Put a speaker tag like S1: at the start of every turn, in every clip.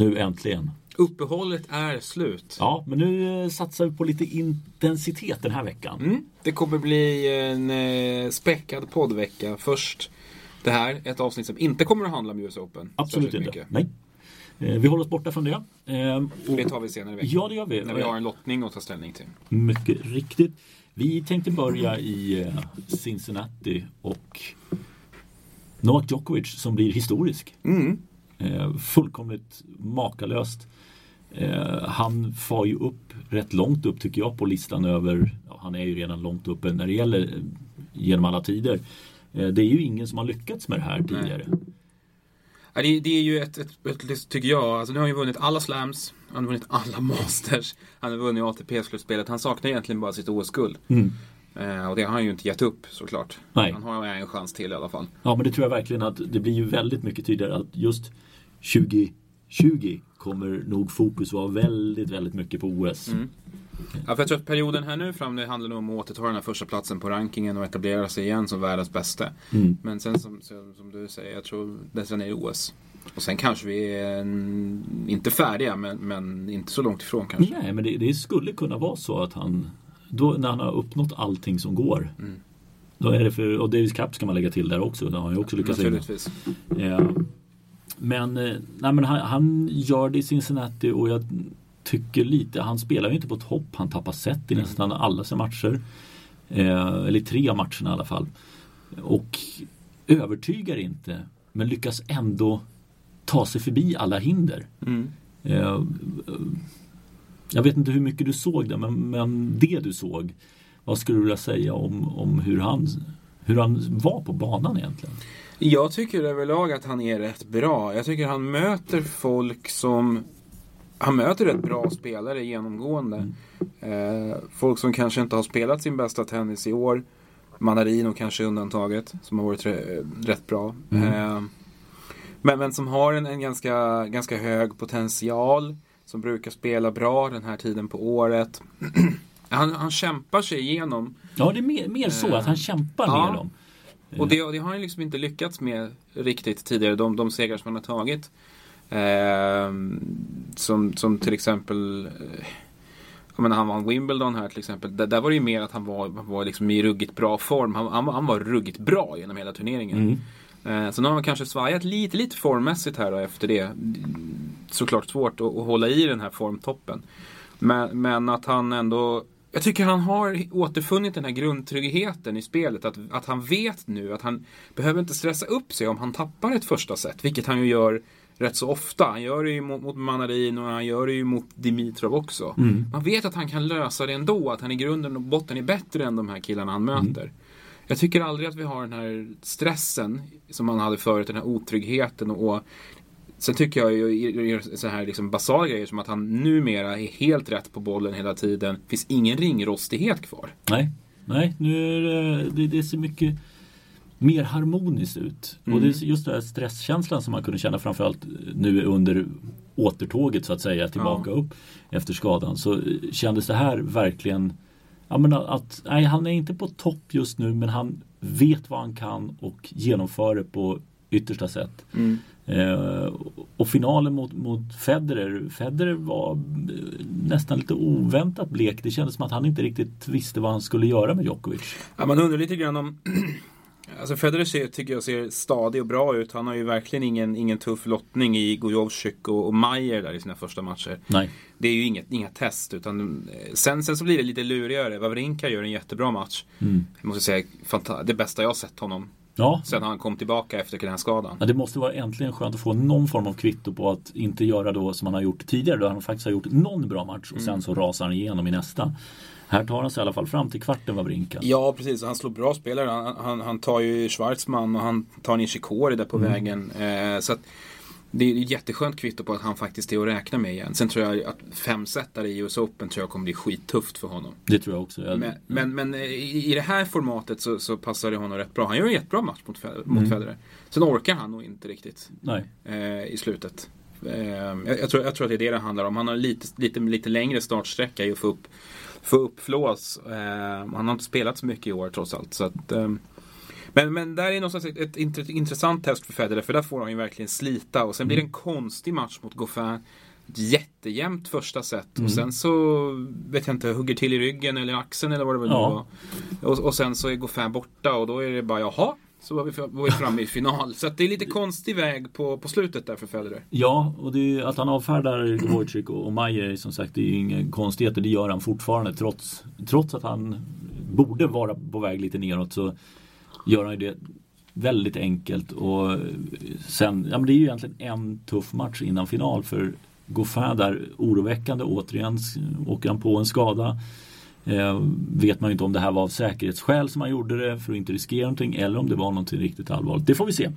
S1: Nu äntligen.
S2: Uppehållet är slut.
S1: Ja, men nu eh, satsar vi på lite intensitet den här veckan.
S2: Mm. Det kommer bli en eh, späckad poddvecka. Först det här, ett avsnitt som inte kommer att handla om US Open.
S1: Absolut inte. Nej. Eh, vi håller oss borta från det. Eh, och-
S2: Det tar vi senare i veckan.
S1: Ja, det gör vi.
S2: När vi har en lottning att ta ställning till.
S1: Mycket riktigt. Vi tänkte börja i Cincinnati och Novak Djokovic som blir historisk.
S2: Mm.
S1: Eh, fullkomligt makalöst. Eh, han far ju upp rätt långt upp tycker jag på listan över, ja, han är ju redan långt uppe när det gäller eh, genom alla tider. Det är ju ingen som har lyckats med det här tidigare.
S2: Ja, det, det är ju ett, ett, ett, tycker jag, alltså nu har han ju vunnit alla slams, han har vunnit alla masters, han har vunnit ATP-slutspelet, han saknar egentligen bara sitt OS-guld.
S1: Mm.
S2: Och det har han ju inte gett upp såklart.
S1: Nej.
S2: Han har en chans till i alla fall.
S1: Ja men det tror jag verkligen att det blir ju väldigt mycket tydligare att just 2020 kommer nog fokus vara väldigt, väldigt mycket på OS.
S2: Mm. Ja, för jag tror att perioden här nu fram, det handlar nog om att återta den här första platsen på rankingen och etablera sig igen som världens bästa.
S1: Mm.
S2: Men sen som, som, du säger, jag tror det sen är OS. Och sen kanske vi är mm, inte färdiga, men, men inte så långt ifrån kanske.
S1: Nej, men det, det skulle kunna vara så att han, då, när han har uppnått allting som går.
S2: Mm.
S1: Då är det för, och Davis Cup ska man lägga till där också. Det har han ju också lyckats vinna.
S2: Naturligtvis.
S1: Eh, Men, eh, nej, men han, han gör det i Cincinnati och jag tycker lite, han spelar ju inte på topp. Han tappar set i
S2: Mm.
S1: nästan alla sina matcher. Eh, eller tre av matcherna i alla fall. Och övertygar inte men lyckas ändå ta sig förbi alla hinder.
S2: Mm.
S1: Eh, jag vet inte hur mycket du såg det men, men det du såg Vad skulle du vilja säga om, om hur, han, hur han var på banan egentligen?
S2: Jag tycker överlag att han är rätt bra. Jag tycker han möter folk som han möter rätt bra spelare genomgående. Eh, folk som kanske inte har spelat sin bästa tennis i år. Manarino kanske undantaget, som har varit rätt bra. Eh, men, men som har en, en ganska, ganska hög potential. Som brukar spela bra den här tiden på året. han, han kämpar sig igenom.
S1: Ja det är mer, mer så att han kämpar
S2: Ja.
S1: med dem.
S2: Och det, och det har han liksom inte lyckats med riktigt tidigare, de, de segrar som han har tagit. Ehm, som, som till exempel eh, jag menar, han vann Wimbledon här till exempel. Där, där var det ju mer att han var, var liksom i ruggigt bra form. Han, han, var- han var ruggigt bra genom hela turneringen. Eh, så nu har han kanske svajat lite, lite formmässigt här då efter det. Såklart svårt att, att hålla i den här formtoppen. Men, men att han ändå jag tycker han har återfunnit den här grundtryggheten i spelet. Att, att han vet nu att han behöver inte stressa upp sig om han tappar ett första set. Vilket han ju gör rätt så ofta. Han gör det ju mot, mot Manarin och han gör det ju mot Dimitrov också. Man vet att han kan lösa det ändå. Att han i grunden och botten är bättre än de här killarna han möter. Jag tycker aldrig att vi har den här stressen som man hade förut. Den här otryggheten och Sen tycker jag ju så här liksom basala grejer som att han numera är helt rätt på bollen hela tiden. finns ingen ringrostighet kvar.
S1: Nej, nej nu är det, det, ser mycket mer harmoniskt ut. Och
S2: Mm.
S1: det är just den här stresskänslan som man kunde känna framförallt nu under återtåget så att säga tillbaka upp efter skadan. Så kändes det här verkligen Ja, men att, nej, han är inte på topp just nu men han vet vad han kan och genomför det på yttersta sätt. Eh, och finalen mot, mot Federer, Federer var eh, nästan lite oväntat blek. Det kändes som att han inte riktigt visste vad han skulle göra med Djokovic.
S2: Ja, man undrar lite grann om... Alltså Federer ser, tycker jag ser stadig och bra ut. Han har ju verkligen ingen, ingen tuff lottning i Gojovcik och, och Mayer där i sina första matcher.
S1: Nej.
S2: Det är ju inget, inga test utan eh, sen, sen så blir det lite lurigare. Wawrinka gör en jättebra match. Jag måste säga det bästa jag har sett honom
S1: Ja,
S2: sen han kom tillbaka efter knäskadan.
S1: Ja, det måste vara äntligen skönt att få någon form av kvitto på att inte göra då som han har gjort tidigare då han faktiskt har gjort någon bra match och sen så rasar han igenom i nästa. Här tar han sig i alla fall fram till kvarten Wawrinka.
S2: Ja, precis. Han slår bra spelare. Han, han, han tar ju Schwarzman och han tar Nishikori där på vägen. Eh, så att det är ett jätteskönt kvitto på att han faktiskt är att räkna med igen. Sen tror jag att femsetare i US Open tror jag kommer bli skittufft för honom.
S1: Det tror jag också. Jag,
S2: Men, men, men eh, i, det här formatet så, så passar det honom rätt bra. Han gör en jättebra match mot, Fe- mot Federer. Sen orkar han nog inte riktigt eh, i slutet. Eh, jag, jag, tror, jag tror att det är det det handlar om. Han har lite, lite, lite längre startsträcka i att få upp, få upp flås. Eh, han har inte spelat så mycket i år trots allt. Så att, eh, Men, men där är någonstans ett, ett, intressant test för Federer för där får han ju verkligen slita och sen blir det en konstig match mot Goffin. Jättejämnt första set och sen så vet jag inte, hugger till i ryggen eller axeln eller vad det väl
S1: Ja.
S2: var. Och, och sen så är Goffin borta och då är det bara jaha. Så var vi, var vi framme i final. Så det är lite konstig väg på, på slutet där för Federer.
S1: Ja, och är, att han avfärdar Wojcik och, och Majer som sagt det är ju inga konstigheter. Det gör han fortfarande trots, trots att han borde vara på väg lite neråt så gör han ju det väldigt enkelt. Och sen, ja men det är ju egentligen en tuff match innan final för Goffin där oroväckande återigen åker han på en skada. Eh, vet man ju inte om det här var av säkerhetsskäl som han gjorde det för att inte riskera någonting eller om det var någonting riktigt allvarligt. Det får vi se.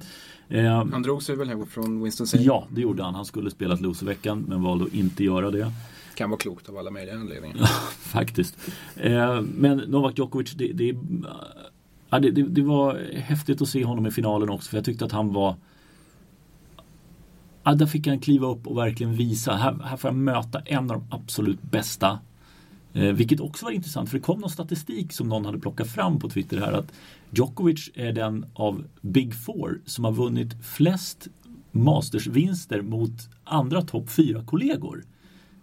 S1: Eh,
S2: Han drog sig väl hem från Winston Salem.
S1: Ja, det gjorde han. Han skulle spelat loserveckan men valde att inte göra det.
S2: Kan vara klokt av alla möjliga anledningar.
S1: Faktiskt. Eh, men Novak Djokovic, det, det, ja, det, det, det var häftigt att se honom i finalen också för jag tyckte att han var Ja, där fick han kliva upp och verkligen visa. Här, här får jag möta en av de absolut bästa. Eh, vilket också var intressant för det kom någon statistik som någon hade plockat fram på Twitter här att Djokovic är den av Big Four som har vunnit flest Mastersvinster mot andra topp 4-kollegor.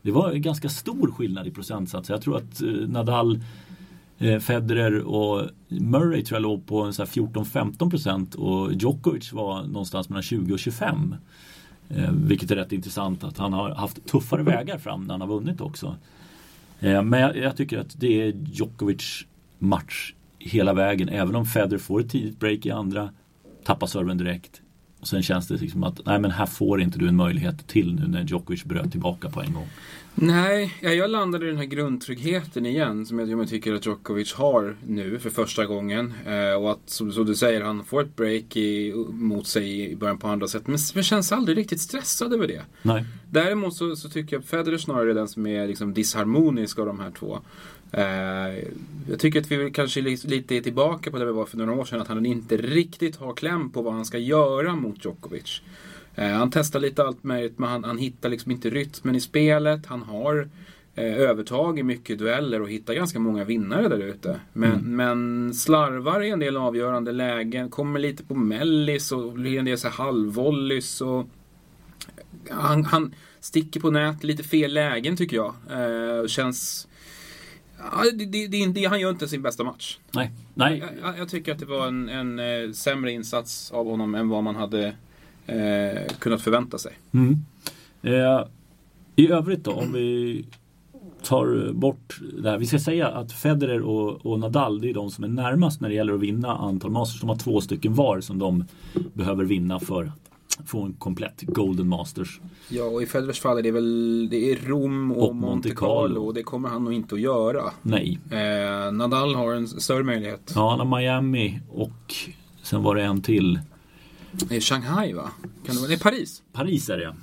S1: Det var en ganska stor skillnad i procentsats. Jag tror att eh, Nadal, Eh, Federer och Murray tror jag låg på en 14-15 procent och Djokovic var någonstans mellan 20 och 25. Eh, vilket är rätt intressant att han har haft tuffare vägar fram när han har vunnit också. Eh, men jag, jag tycker att det är Djokovic match hela vägen. Även om Federer får ett tidigt break i andra, tappar serven direkt. Och sen känns det liksom att nej men här får inte du en möjlighet till nu när Djokovic bröt tillbaka på en gång.
S2: Nej, ja, jag landade i den här grundtryggheten igen som jag, tycker att Djokovic har nu för första gången. Eh, och att som, som du säger, han får ett break i, mot sig i början på andra sätt. Men, men känns aldrig riktigt stressad över det.
S1: Nej.
S2: Däremot så, så tycker jag att Federer snarare är den som är liksom disharmonisk av de här två. Eh, jag tycker att vi kanske li- lite är tillbaka på där vi var för några år sedan. Att han inte riktigt har kläm på vad han ska göra mot Djokovic. Eh, han testar lite allt möjligt men han, han hittar liksom inte rytmen i spelet. Han har eh, övertag i mycket dueller och hittar ganska många vinnare där ute. Men, men slarvar i en del avgörande lägen, kommer lite på mellis och en del halvvolleys. Och han, han sticker på nät lite fel lägen tycker jag. Eh, känns... Det, det, det, han gör inte sin bästa match.
S1: Nej. Nej.
S2: Jag, jag, tycker att det var en, en eh, sämre insats av honom än vad man hade eh, kunnat förvänta sig.
S1: Mm. Eh, I övrigt då om vi tar bort det här. Vi ska säga att Federer och, och Nadal det är de som är närmast när det gäller att vinna antal Masters. De har två stycken var som de behöver vinna för få en komplett Golden Masters.
S2: Ja, och i Federers fall är det väl det är Rom och,
S1: Och
S2: Monte Carlo och det kommer han nog inte att göra.
S1: Nej.
S2: Eh, Nadal har en större möjlighet.
S1: Ja, han har Miami och sen var det en till.
S2: Det är Shanghai va? Kan det vara? Det är Paris.
S1: Paris är det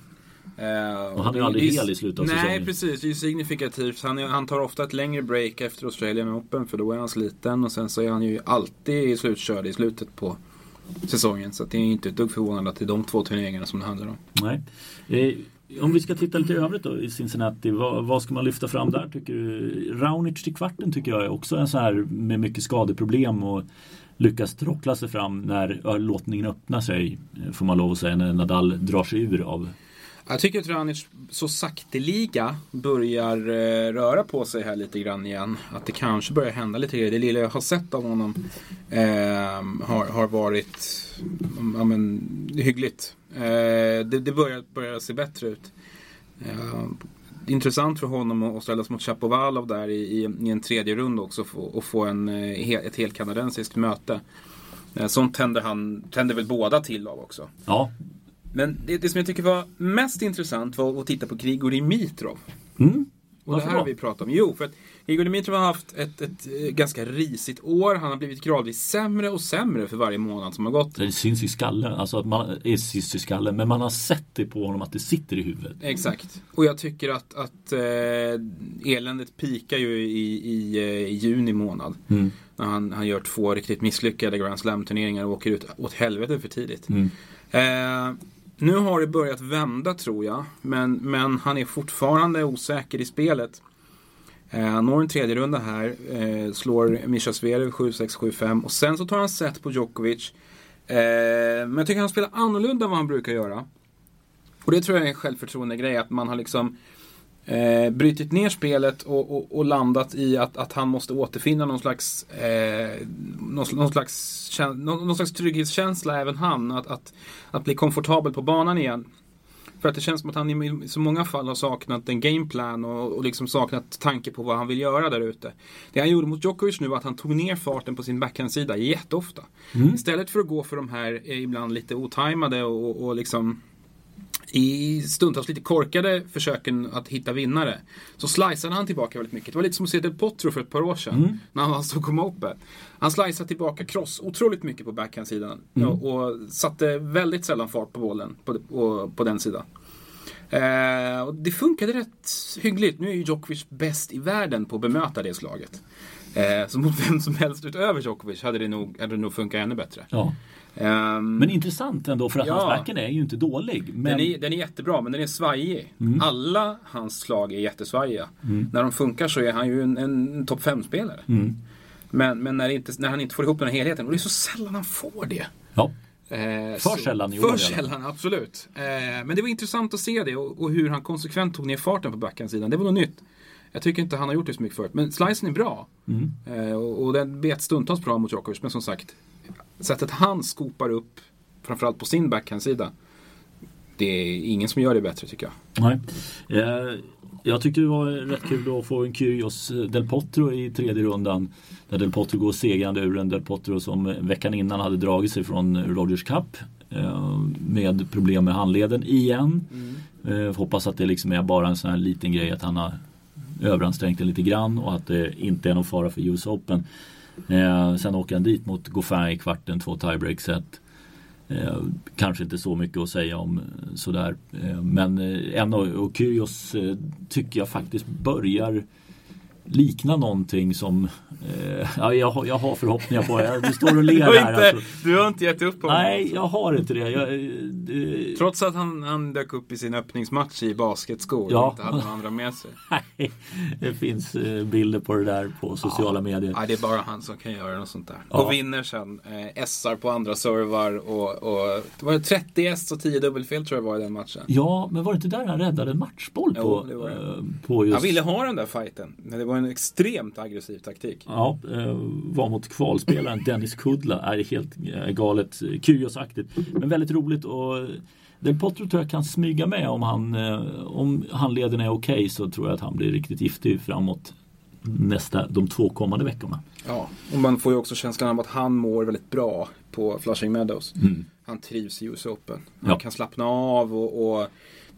S2: Eh,
S1: Och han är ju aldrig hel i slutet av
S2: Nej,
S1: säsongen.
S2: precis. Det är signifikativt. Han, är, han tar ofta ett längre break efter Australian Open för då är han sliten och sen så är han ju alltid slutkörd i slutet på säsongen. Så det är inte ett dugg förvånande att det är de två turneringarna som det handlar om.
S1: Nej. Eh, om vi ska titta lite i övrigt då i Cincinnati. Vad, vad ska man lyfta fram där tycker du? Raonic till kvarten tycker jag är också en så här med mycket skadeproblem och lyckas trockla sig fram när låtningen öppnar sig. Eh, får man lov att säga när Nadal drar sig ur av.
S2: Jag tycker att Ranic så sakteliga börjar eh, röra på sig här lite grann igen. Att det kanske börjar hända lite grejer. Det lilla jag har sett av honom eh, har, har varit ja, men, hyggligt. Eh, det det börjar, börjar se bättre ut. Eh, intressant för honom att ställas mot Chapovalov där i, i, i en tredje rund också och få, en, eh, ett helt kanadensiskt möte. Eh, sånt tänder, han, tänder väl båda till av också.
S1: Ja.
S2: Men det, det som jag tycker var mest intressant var att titta på Grigor Dimitrov.
S1: Mm.
S2: Och
S1: Varför
S2: det här
S1: då?
S2: vi pratat om. Jo, för att Grigor Dimitrov har haft ett, ett eh, ganska risigt år. Han har blivit gradvis sämre och sämre för varje månad som har gått.
S1: Det syns i skallen. Alltså att man är syns i skallen. Men man har sett det på honom att det sitter i huvudet.
S2: Exakt. Och jag tycker att, att eh, eländet pikar ju i, i, eh, i juni månad.
S1: Mm.
S2: När han, han gör två riktigt misslyckade Grand Slam-turneringar och åker ut åt helvete för tidigt.
S1: Mm.
S2: Eh, nu har det börjat vända tror jag. Men, men han är fortfarande osäker i spelet. Eh, han når en tredje runda här, eh, slår Mischa Zverev 7-6, 7-5 och sen så tar han set på Djokovic. Eh, men jag tycker han spelar annorlunda än vad han brukar göra. Och det tror jag är en självförtroende grej att man har liksom eh, brytit ner spelet och, och, och, landat i att, att han måste återfinna någon slags, eh, någon, någon, slags, någon, någon, slags trygghetskänsla även han. Att, att, att bli komfortabel på banan igen. För att det känns som att han i så många fall har saknat en gameplan och, och liksom saknat tanke på vad han vill göra där ute. Det han gjorde mot Djokovic nu var att han tog ner farten på sin backhandsida jätteofta. Mm. Istället för att gå för de här eh, ibland lite otajmade och, och liksom i stundtals lite korkade försöken att hitta vinnare så sliceade han tillbaka väldigt mycket. Det var lite som att se Del Potro för ett par år sedan mm. när han stod komma uppe. Han sliceade tillbaka cross otroligt mycket på backhandsidan mm. och, och, satte väldigt sällan fart på bollen på, på, på den sidan. Eh, och det funkade rätt hyggligt. Nu är ju Djokovic bäst i världen på att bemöta det slaget. Eh, så mot vem som helst utöver Djokovic hade det nog, hade det nog funkat ännu bättre.
S1: Ja. Um, men intressant ändå för att ja, hans backhand är ju inte dålig. Men...
S2: Den, är, den är jättebra men den är svajig. Mm. Alla hans slag är jättesvajiga. Mm. När de funkar så är han ju en, en topp 5-spelare. Mm. Men, men när, inte, när, han inte får ihop den här helheten, och det är så sällan han får det.
S1: Ja. Eh, för sällan
S2: i För sällan, absolut. Eh, men det var intressant att se det och, och, hur han konsekvent tog ner farten på backhandsidan. Det var något nytt. Jag tycker inte han har gjort det så mycket förut. Men slicen är bra. Mm. Eh, och, och den bet stundtals bra mot Djokovic. Men som sagt, sättet han skopar upp, framförallt på sin backhandsida. Det är ingen som gör det bättre tycker jag.
S1: Nej. Eh, jag tyckte det var rätt kul att få en Kyrgios Del Potro i tredje rundan. Där Del Potro går segrande ur en Del Potro som veckan innan hade dragit sig från Rogers Cup. Eh, med problem med handleden igen. Mm. Eh, hoppas att det liksom är bara en sån här liten grej att han har överansträngt det lite grann och att det inte är någon fara för US Open. Eh, sen åker han dit mot Goffin i kvarten, två tiebreak set. Eh, kanske inte så mycket att säga om eh, sådär. Eh, men eh, en och, och Kyrgios eh, tycker jag faktiskt börjar likna någonting som eh, ja, jag, jag har förhoppningar på. Jag, du står och ler här.
S2: Inte, alltså. Du har inte gett upp
S1: på Nej, jag har inte det. Jag,
S2: det... Trots att han, han dök upp i sin öppningsmatch i basketskor ja. och inte hade några andra med sig.
S1: Nej, det finns eh, bilder på det där på sociala
S2: ja.
S1: medier.
S2: Ja, det är bara han som kan göra något sånt där. Ja. Och vinner sen. Eh, SR på andra servar och, och det var 30 S och 10 dubbelfel tror jag var i den matchen.
S1: Ja, men var det inte där han räddade en matchboll på, jo, det var det. Eh, på just...
S2: Han ville ha den där fighten. Men det var en extremt aggressiv taktik.
S1: Ja, eh, var mot kvalspelaren Dennis Kudla. Är helt eh, galet kuriosaktigt. Men väldigt roligt och Del Potro tror jag kan smyga med om han eh, om handleden är okej okay, så tror jag att han blir riktigt giftig framåt nästa, de två kommande veckorna.
S2: Ja, och man får ju också känslan av att han mår väldigt bra på Flushing Meadows. Mm. Han trivs i US Open. Han ja. kan slappna av och, och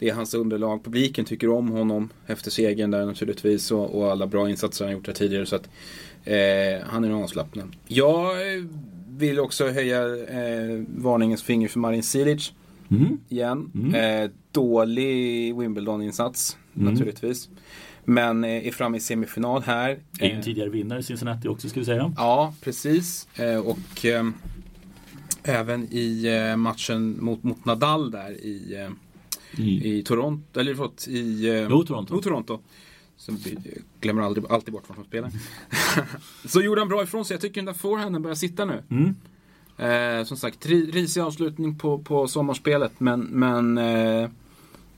S2: det är hans underlag. Publiken tycker om honom efter segern där naturligtvis och, och alla bra insatser han gjort här tidigare. Så att, eh, han är nog avslappnad. Jag vill också höja eh, varningens finger för Marin Cilic. Mm. Igen. Mm. Eh, dålig Wimbledon-insats mm. naturligtvis. Men eh, är framme i semifinal här.
S1: Är ju en tidigare vinnare i Cincinnati också ska vi säga.
S2: Ja, precis. Eh, och eh, även i eh, matchen mot, mot Nadal där i i, i Toronto, eller förlåt, i
S1: eh, jo, Toronto.
S2: Jo, Toronto. Så glömmer aldrig, alltid bort var de spelar. så gjorde han bra ifrån sig. Jag tycker den där forehanden börjar sitta nu. Mm. Eh, som sagt, risig avslutning på, på sommarspelet. Men, men eh,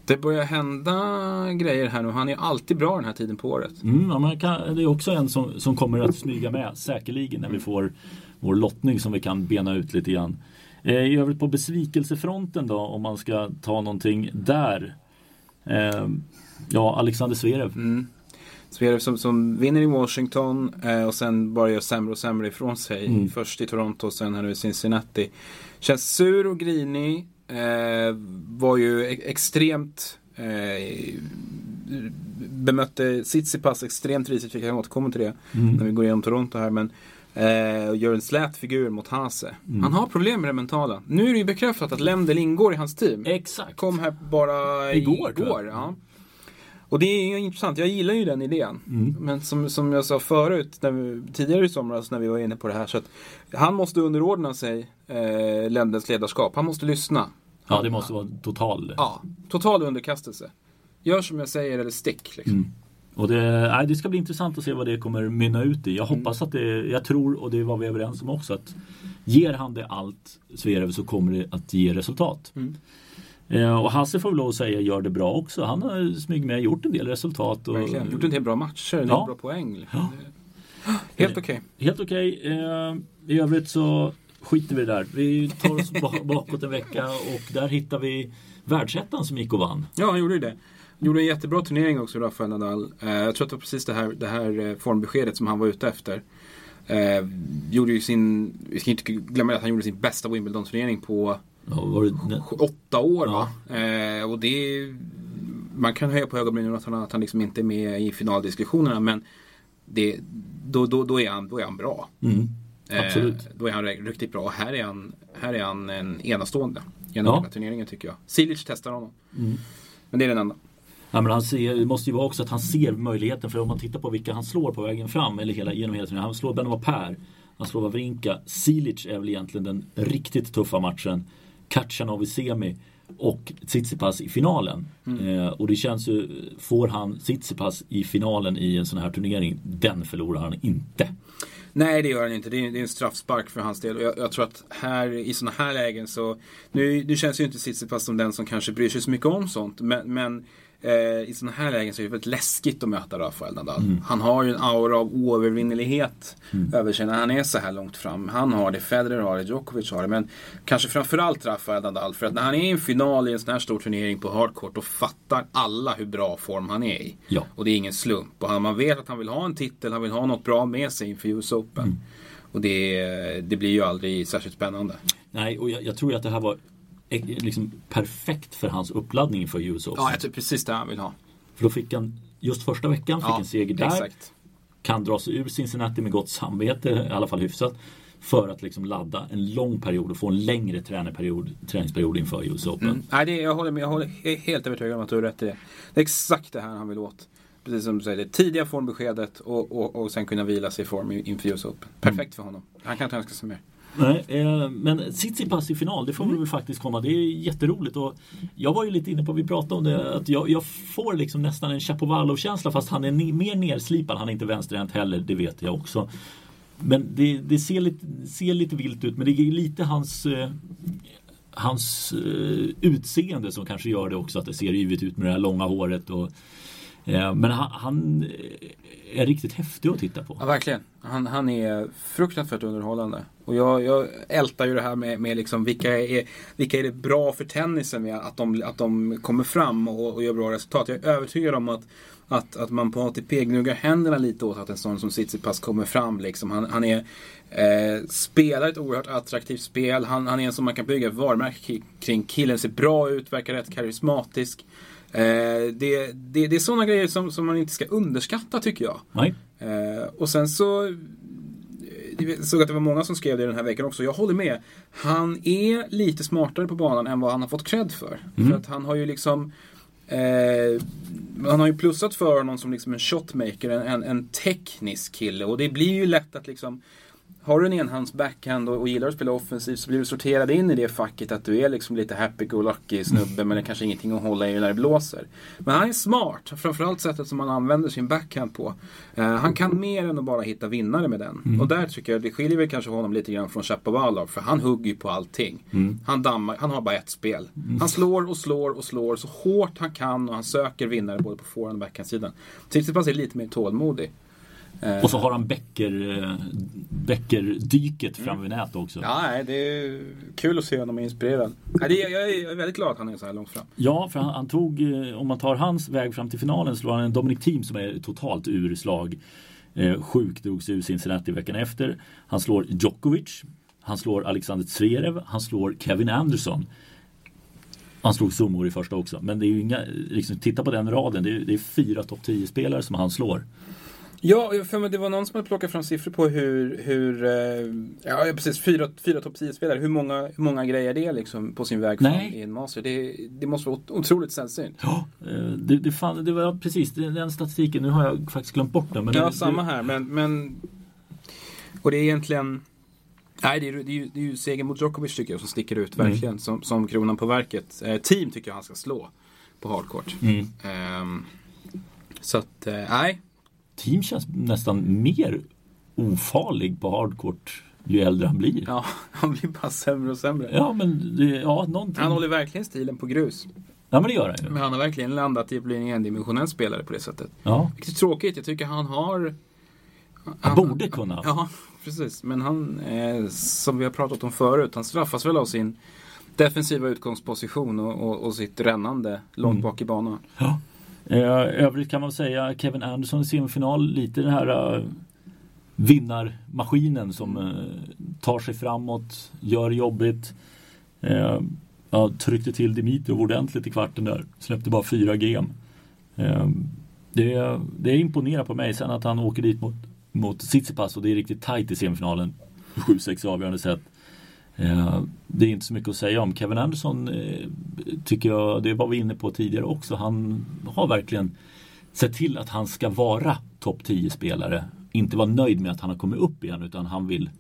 S2: det börjar hända grejer här nu. Han är alltid bra den här tiden på året.
S1: Mm, ja, kan, det är också en som, som kommer att smyga med säkerligen när vi får vår lottning som vi kan bena ut lite grann. Eh, I övrigt på besvikelsefronten då om man ska ta någonting där. Eh, ja, Alexander Zverev. Mm.
S2: Zverev som, som vinner i Washington eh, och sen bara gör sämre och sämre ifrån sig. Mm. Först i Toronto och sen här nu i Cincinnati. Känns sur och grinig. Eh, var ju e extremt eh, bemötte Tsitsipas extremt risigt. Vi kan återkomma till det mm. när vi går igenom Toronto här. Men Eh, och gör en slät figur mot Hase. Mm. Han har problem med det mentala. Nu är det ju bekräftat att Lendl ingår i hans team.
S1: Exakt.
S2: Kom här bara igår. igår ja. Och det är ju intressant, jag gillar ju den idén. Mm. Men som, som jag sa förut, vi, tidigare i somras när vi var inne på det här. Så att han måste underordna sig eh, Lendls ledarskap. Han måste lyssna.
S1: Ja, det måste vara total.
S2: Ja, total underkastelse. Gör som jag säger eller stick. Liksom. Mm.
S1: Och det, nej, det ska bli intressant att se vad det kommer mynna ut i. Jag hoppas att det, jag tror och det var vi överens om också att ger han det allt Zverev så kommer det att ge resultat.
S2: Mm.
S1: Eh, och Hasse får väl lov att säga gör det bra också. Han har smyg med gjort en del resultat. Och,
S2: Verkligen. Gjort en del bra matcher, en del
S1: Ja.
S2: bra poäng. liksom.
S1: Ja.
S2: Helt okej.
S1: Helt okej. Eh, I övrigt så skiter vi det där. Vi tar oss ba- bakåt en vecka och där hittar vi världsettan som gick och vann.
S2: Ja, han gjorde ju det. Gjorde en jättebra turnering också, Rafael Nadal. Eh, jag tror att det var precis det här, det här eh, formbeskedet som han var ute efter. Eh, gjorde ju sin, vi ska inte glömma att han gjorde sin bästa Wimbledon-turnering på
S1: Ja,
S2: åtta år.
S1: Ja.
S2: Va? Eh, och det man kan höja på ögonbrynen att han, att han liksom inte är med i finaldiskussionerna men det, då, då, då, är han, då är han bra.
S1: mm,
S2: Eh,
S1: absolut.
S2: då är han riktigt bra. Här är han, här är han en enastående genom
S1: Ja.
S2: hela turneringen tycker jag. Silic testar honom.
S1: Mm.
S2: Men det är den enda.
S1: Ja, men han ser, det måste ju vara också att han ser möjligheten för om man tittar på vilka han slår på vägen fram eller hela, genom hela turneringen. Han slår Benoit Per, han slår Wawrinka, Silic är väl egentligen den riktigt tuffa matchen. Katjanov i semi och Tsitsipas i finalen. Eh, och det känns ju, får han Tsitsipas i finalen i en sån här turnering, den förlorar han inte.
S2: Nej det gör han inte. Det är, det är en straffspark för hans del. Och jag, jag tror att här i sådana här lägen så Nu, nu känns ju inte Tsitsipas som den som kanske bryr sig så mycket om sånt. Men, men eh, i sådana här lägen så är det väldigt läskigt att möta Rafael Nadal. Han har ju en aura av oövervinnelighet över sig när han är så här långt fram. Han har det, Federer har det, Djokovic har det. Men kanske framförallt Rafael Nadal. För att när han är i en final i en sån här stor turnering på hardcourt då fattar alla hur bra form han är i.
S1: Ja.
S2: Och det är ingen slump. Och han, man vet att han vill ha en titel, han vill ha något bra med sig inför US Open. Och det, det blir ju aldrig särskilt spännande.
S1: Nej, och jag, jag tror att det här var liksom perfekt för hans uppladdning för US Open.
S2: Ja, jag tror precis det han vill ha.
S1: För då fick han, just första veckan fick en seger där.
S2: Exakt.
S1: kan dra sig ur Cincinnati med gott samvete, i alla fall hyfsat. För att liksom ladda en lång period och få en längre träningsperiod, inför US Open.
S2: Mm. Nej, det, jag håller med. Jag håller he- helt övertygad om att du har rätt i det. Det är exakt det här han vill åt. Precis som du säger, det tidiga formbeskedet och, och, och sen kunna vila sig i form inför US Open. Perfekt för honom. Han kan inte önska sig mer.
S1: Nej, eh, men Tsitsipas i final, det får
S2: Mm.
S1: vi faktiskt komma. Det är jätteroligt. Och jag var ju lite inne på, vi pratade om det, att jag, jag får liksom nästan en Chapovalov-känsla fast han är mer nerslipad. Han är inte vänsterhänt heller, det vet jag också. Men det, det ser, lite, ser lite vilt ut, men det är lite hans eh, Hans eh, utseende som kanske gör det också att det ser yvigt ut med det här långa håret och eh, Men han, han är riktigt häftig att titta på.
S2: Ja, verkligen. Han, han är fruktansvärt underhållande. Och jag, jag ältar ju det här med, med liksom vilka, är, vilka är det bra för tennisen med att de, att de kommer fram och, och gör bra resultat. Jag är övertygad om att, att, att man på ATP gnuggar händerna lite åt att en sån som Tsitsipas kommer fram. Liksom. Han, han är, eh, spelar ett oerhört attraktivt spel. Han, han är en som man kan bygga varumärke kring. Killen ser bra ut, verkar rätt karismatisk. Eh, det, det, det är sådana grejer som, som man inte ska underskatta tycker jag.
S1: Nej?
S2: Eh, och sen så eh, jag såg att det var många som skrev det den här veckan också. Jag håller med. Han är lite smartare på banan än vad han har fått cred för. För att han har ju liksom eh, Han har ju plussat för honom som liksom en shotmaker, en, en teknisk kille. Och det blir ju lätt att liksom har du en enhands backhand och, och gillar att spela offensivt så blir du sorterad in i det facket att du är liksom lite happy-go-lucky snubbe men det är kanske ingenting att hålla i när det blåser. Men han är smart, framförallt sättet som han använder sin backhand på. Eh, han kan mer än att bara hitta vinnare med den. Och där tycker jag det skiljer väl kanske honom lite grann från Chapovalov för han hugger ju på allting. Han dammar, han har bara ett spel. Han slår och slår och slår så hårt han kan och han söker vinnare både på forehand och backhandsidan. Tsitsipas är lite mer tålmodig. Eh,
S1: Och så har han eh, bäckerdyket fram vid nät också.
S2: Ja, det är kul att se honom inspirerad. Jag är väldigt glad att han är så här långt fram.
S1: Ja, för han, han tog, eh, om man tar hans väg fram till finalen, slår han en Dominic Thiem som är totalt ur slag. Eh, sjuk, drog sig ur Cincinnati veckan efter. Han slår Djokovic. Han slår Alexander Zverev. Han slår Kevin Anderson. Han slog Sumor i första också. Men det är ju inga, liksom, titta på den raden. Det är, det är fyra topp 10-spelare som han slår.
S2: Ja, för mig, det var någon som hade plockat fram siffror på hur, hur eh, ja precis, fyra, fyra topp 10-spelare. Hur många, hur många grejer det är liksom på sin väg fram
S1: Nej.
S2: i en master. Det, det måste vara otroligt sällsynt.
S1: Ja, eh, det, det, fan, det var precis den statistiken. Nu har jag faktiskt glömt bort den. Men
S2: Ja,
S1: det,
S2: samma här. Men, men... Och det är egentligen... Nej, det är, det är, ju, det är ju segern mot Djokovic tycker jag som sticker ut
S1: Mm.
S2: verkligen. Som, som kronan på verket. Eh, team tycker jag han ska slå på hardcourt.
S1: Mm.
S2: Ehm, Så att, eh, nej.
S1: Team känns nästan mer ofarlig på hardcourt ju äldre han blir.
S2: Ja, han blir bara sämre och sämre.
S1: Ja, men det, ja, någonting.
S2: Han håller verkligen stilen på grus.
S1: Ja, men det gör han ju.
S2: Men han har verkligen landat i att bli en endimensionell spelare på det sättet.
S1: Ja,
S2: Vilket är tråkigt. Jag tycker han har...
S1: han borde kunna.
S2: Ja, precis. Men han, eh, som vi har pratat om förut, han straffas väl av sin defensiva utgångsposition och, och, och sitt rännande långt
S1: Mm.
S2: bak i banan.
S1: Ja. Eh, övrigt kan man säga Kevin Anderson i semifinal, lite den här eh, vinnarmaskinen som eh, tar sig framåt, gör jobbigt. Ja, tryckte till Dimitrov ordentligt i kvarten där. Släppte bara fyra gem. Det, det imponerar på mig. Sen att han åker dit mot, mot Tsitsipas och det är riktigt tajt i semifinalen. 7-6 avgörande set. Eh, det är inte så mycket att säga om. Kevin Anderson eh, tycker jag, det var vi inne på tidigare också. Han har verkligen sett till att han ska vara topp 10 spelare. Inte vara nöjd med att han har kommit upp igen utan han vill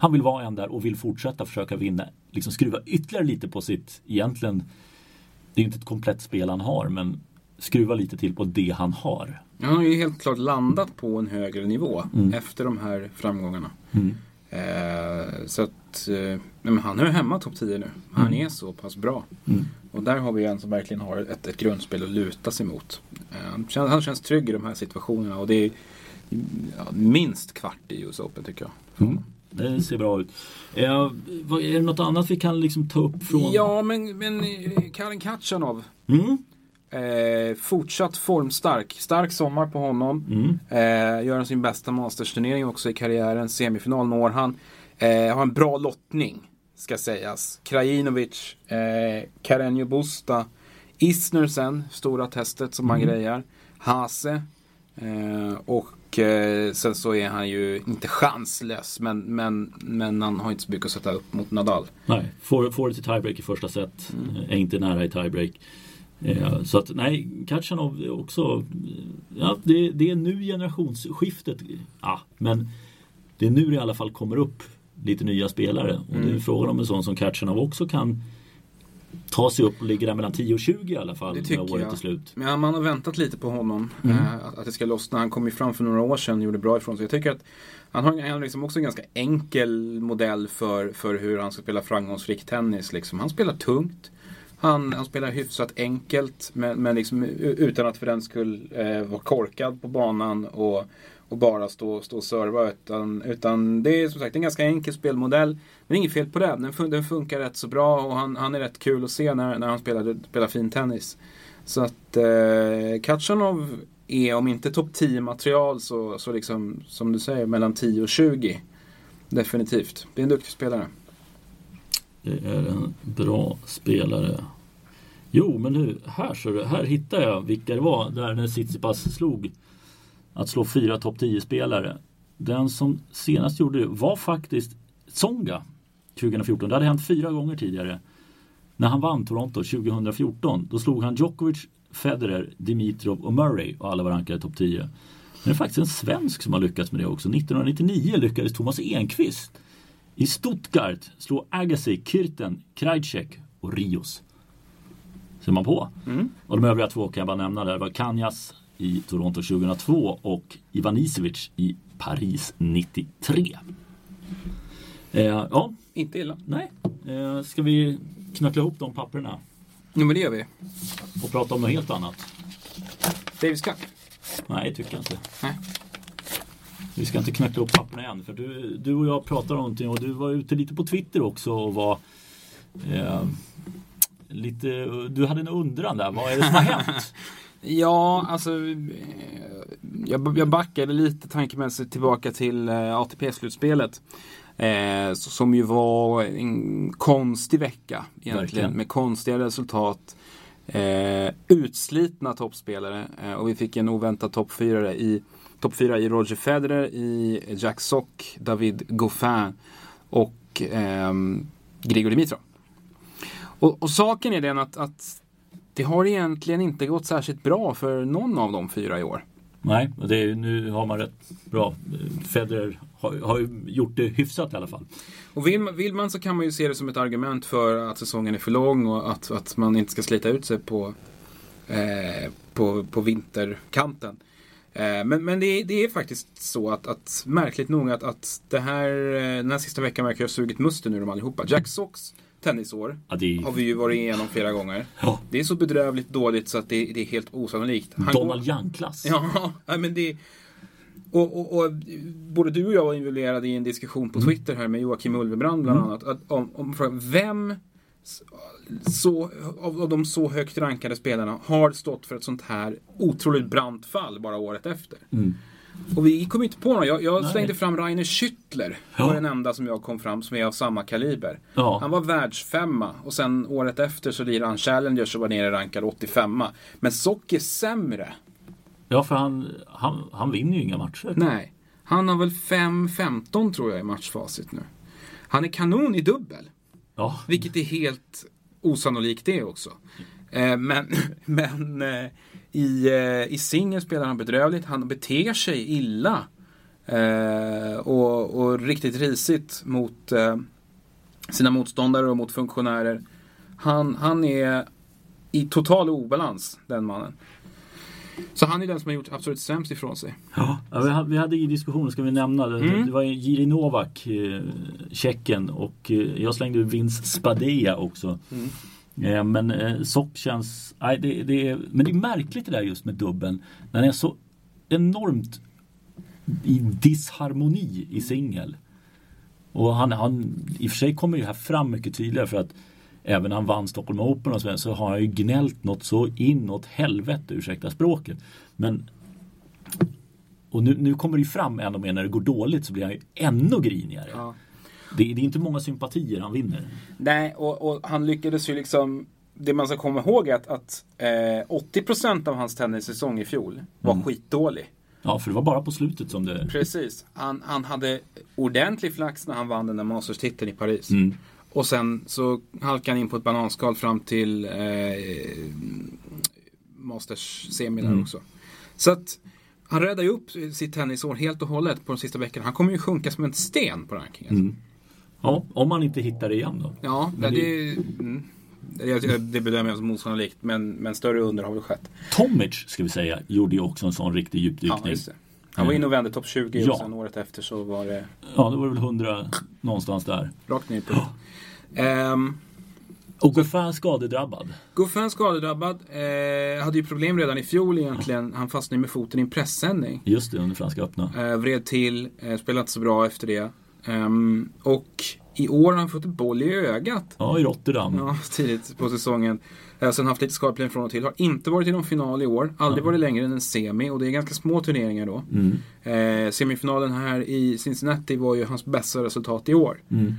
S1: han vill vara en där och vill fortsätta försöka vinna. Liksom skruva ytterligare lite på sitt, egentligen, det är inte ett komplett spel han har men skruva lite till på det han har.
S2: Han har ju helt klart landat på en högre nivå
S1: Mm.
S2: efter de här framgångarna.
S1: Mm.
S2: Eh, så att, eh, nej, men han är hemma topp 10 nu. Han
S1: Mm.
S2: är så pass bra.
S1: Mm.
S2: Och där har vi en som verkligen har ett, ett grundspel att luta sig mot. Eh, han, känns, han känns trygg i de här situationerna och det är ja, minst kvart i US Open tycker jag.
S1: Mm. Det ser bra ut. Eh, vad, är det något annat vi kan liksom ta upp från?
S2: Ja, men, men eh, Karin Katjanov.
S1: Mm.
S2: Eh, fortsatt formstark. Stark sommar på honom.
S1: Mm.
S2: Eh, gör sin bästa mastersturnering också i karriären. Semifinal når han. Eh, har en bra lottning, ska sägas. Krajinovic, eh, Carreño Busta, Isner sen, stora testet som han
S1: Mm.
S2: grejar. Hase. Eh, och eh, sen så är han ju inte chanslös, men, men, men han har inte så mycket att sätta upp mot Nadal.
S1: Nej, får, får det till tiebreak i första set.
S2: Mm.
S1: Eh, Är inte nära i tiebreak. Eh, så att nej, Katjanov är också ja, det, det är nu generationsskiftet. Ja, men det är nu det i alla fall kommer upp lite nya spelare. Och det är
S2: Mm.
S1: frågan om en sån som Katjanov också kan ta sig upp och ligga där mellan 10 och 20 i alla fall
S2: Det
S1: när året
S2: jag.
S1: är slut.
S2: Men man har väntat lite på honom.
S1: Mm.
S2: Eh, att, att det ska lossna. Han kom ju fram för några år sedan och gjorde bra ifrån sig. Jag tycker att han har, liksom också en ganska enkel modell för, för hur han ska spela framgångsrik tennis. Liksom. Han spelar tungt. Han, han spelar hyfsat enkelt men, men liksom, utan att för den skull eh, vara korkad på banan och, och bara stå, stå och serva. Utan, utan det är som sagt en ganska enkel spelmodell. Men det är inget fel på den. Den, fun- den funkar rätt så bra och han, han är rätt kul att se när, när han spelar, spelar fin tennis. Så att eh, Kachanov är om inte topp 10 material så, så liksom som du säger mellan 10 och 20. Definitivt. Det är en duktig spelare.
S1: Det är en bra spelare. Jo, men nu, här, så du, här hittar jag vilka det var där när Tsitsipas slog att slå fyra topp 10-spelare. Den som senast gjorde det var faktiskt Tsonga 2014. Det hade hänt fyra gånger tidigare. När han vann Toronto 2014 då slog han Djokovic, Federer, Dimitrov och Murray och alla var rankade topp 10. Men det är faktiskt en svensk som har lyckats med det också. 1999 lyckades Thomas Enqvist i Stuttgart slå Agassi, Kyrten, Krajcek och Rios. Ser man på.
S2: Mm.
S1: Och de övriga två kan jag bara nämna där var Kanyas i Toronto 2002 och Ivan Isevic i Paris 93. Eh, ja,
S2: Inte illa.
S1: nej. Eh, ska vi knuckla ihop de papperna
S2: Jo men det gör vi.
S1: och prata om något helt annat?
S2: Davis Cup.
S1: Nej, tycker jag inte.
S2: Nej.
S1: Vi ska inte knuckla ihop papperna än. För du, du och jag pratade om någonting och du var ute lite på Twitter också och var eh, lite, du hade en undran där. Vad är det som har hänt?
S2: Ja, alltså eh, jag, jag backade lite tankemässigt tillbaka till eh, ATP-slutspelet. Eh, så- som ju var en konstig vecka egentligen
S1: Verkligen.
S2: med konstiga resultat. Eh, utslitna toppspelare och och vi fick en oväntad topp i, topp fyra i Roger Federer, i Jack Sock, David Goffin och ehm, Grigor Dimitrov. Och, och saken är den att, att det har egentligen inte gått särskilt bra för någon av de fyra i år.
S1: Nej, är, nu har man rätt bra. Federer har, har ju gjort det hyfsat i alla fall.
S2: Och vill man, vill man så kan man ju se det som ett argument för att säsongen är för lång och att, att man inte ska slita ut sig på, eh, på, på vinterkanten. Eh, men men det, det är faktiskt så att, att märkligt nog att, att det här, eh, den här sista veckan verkar ha sugit musten ur dem allihopa. Jack Sox tennisår
S1: Ja, det
S2: har vi ju varit igenom flera gånger.
S1: Ja.
S2: Det är så bedrövligt dåligt så att det, det är helt osannolikt. Han
S1: Donald
S2: går-
S1: Young-klass.
S2: Ja, men det... Och, och, och både du och jag var involverade i en diskussion på Twitter här med Joakim Ulvebrand bland annat. Att, om, om frågan, vem så, av, av de så högt rankade spelarna har stått för ett sånt här otroligt brant fall bara året efter?
S1: Mm.
S2: Och vi kom inte på någon. Jag, jag slängde fram Rainer Schüttler.
S1: Ja.
S2: var den enda som jag kom fram som är av samma kaliber.
S1: Ja.
S2: Han var världsfemma och sen året efter så lirade han Challengers och var nere rankad 85 Men Sock är sämre.
S1: Ja, för han, han, han vinner ju inga matcher.
S2: Nej. Han har väl 5-15 tror jag i matchfacit nu. Han är kanon i dubbel.
S1: Ja,
S2: Vilket är helt osannolikt det också. Eh, men men eh, i, eh, i singel spelar han bedrövligt. Han beter sig illa. Eh, och, och riktigt risigt mot eh, sina motståndare och mot funktionärer. Han, han är i total obalans, den mannen. Så han är den som har gjort absolut sämst ifrån sig.
S1: Ja, vi hade, vi hade i diskussionen, ska vi nämna det,
S2: Mm.
S1: det var Jiri Novak, Tjeckien och jag slängde ut Vince Spadea också. Eh, men eh, Sock känns, nej, det, det är, men det är märkligt det där just med dubbeln. Den är så enormt i disharmoni i singel. Och han, han, i och för sig kommer ju här fram mycket tydligare för att även när han vann Stockholm Open och så, så har han ju gnällt något så inåt helvete, ursäkta språket. Men och nu, nu kommer det ju fram ännu mer när det går dåligt så blir han ju ännu grinigare.
S2: Ja.
S1: Det, det är inte många sympatier han vinner.
S2: Nej, och, och han lyckades ju liksom det man ska komma ihåg är att, att eh, 80% av hans tennissäsong i fjol var
S1: Mm.
S2: skitdålig.
S1: Ja, för det var bara på slutet som det...
S2: Precis. Han, han hade ordentlig flax när han vann den där Masters-titeln i Paris.
S1: Mm.
S2: Och sen så halkade han in på ett bananskal fram till eh, Masters-semin
S1: Mm.
S2: också. Så att han räddade ju upp sitt tennisår helt och hållet på de sista veckorna. Han kommer ju sjunka som en sten på rankingen.
S1: Mm. Ja, om man inte hittar det igen då.
S2: Ja,
S1: Men
S2: det, mm, det, det bedömer jag som osannolikt. Men, men större under har väl skett.
S1: Tomic, ska vi säga, gjorde ju också en sån riktig
S2: Ja,
S1: djupdykning.
S2: det. Han var inne och vände topp 20
S1: Ja.
S2: och sen året efter så var det
S1: Ja, det var väl 100 någonstans där.
S2: rakt ner på um,
S1: Och Goffin skadedrabbad.
S2: Goffin skadedrabbad. Eh, hade ju problem redan i fjol egentligen. Han fastnade med foten i en pressändning.
S1: Just det, under Franska öppna.
S2: Eh, vred till, eh, spelade inte så bra efter det. Ehm, och i år har han fått en boll i ögat.
S1: Ja, i Rotterdam.
S2: Ja, tidigt på säsongen. Eh, sen haft lite skadeproblem från och till. Har inte varit i någon final i år. Aldrig varit längre än en semi och det är ganska små turneringar då.
S1: Mm.
S2: Eh, semifinalen här i Cincinnati var ju hans bästa resultat i år.
S1: Mm.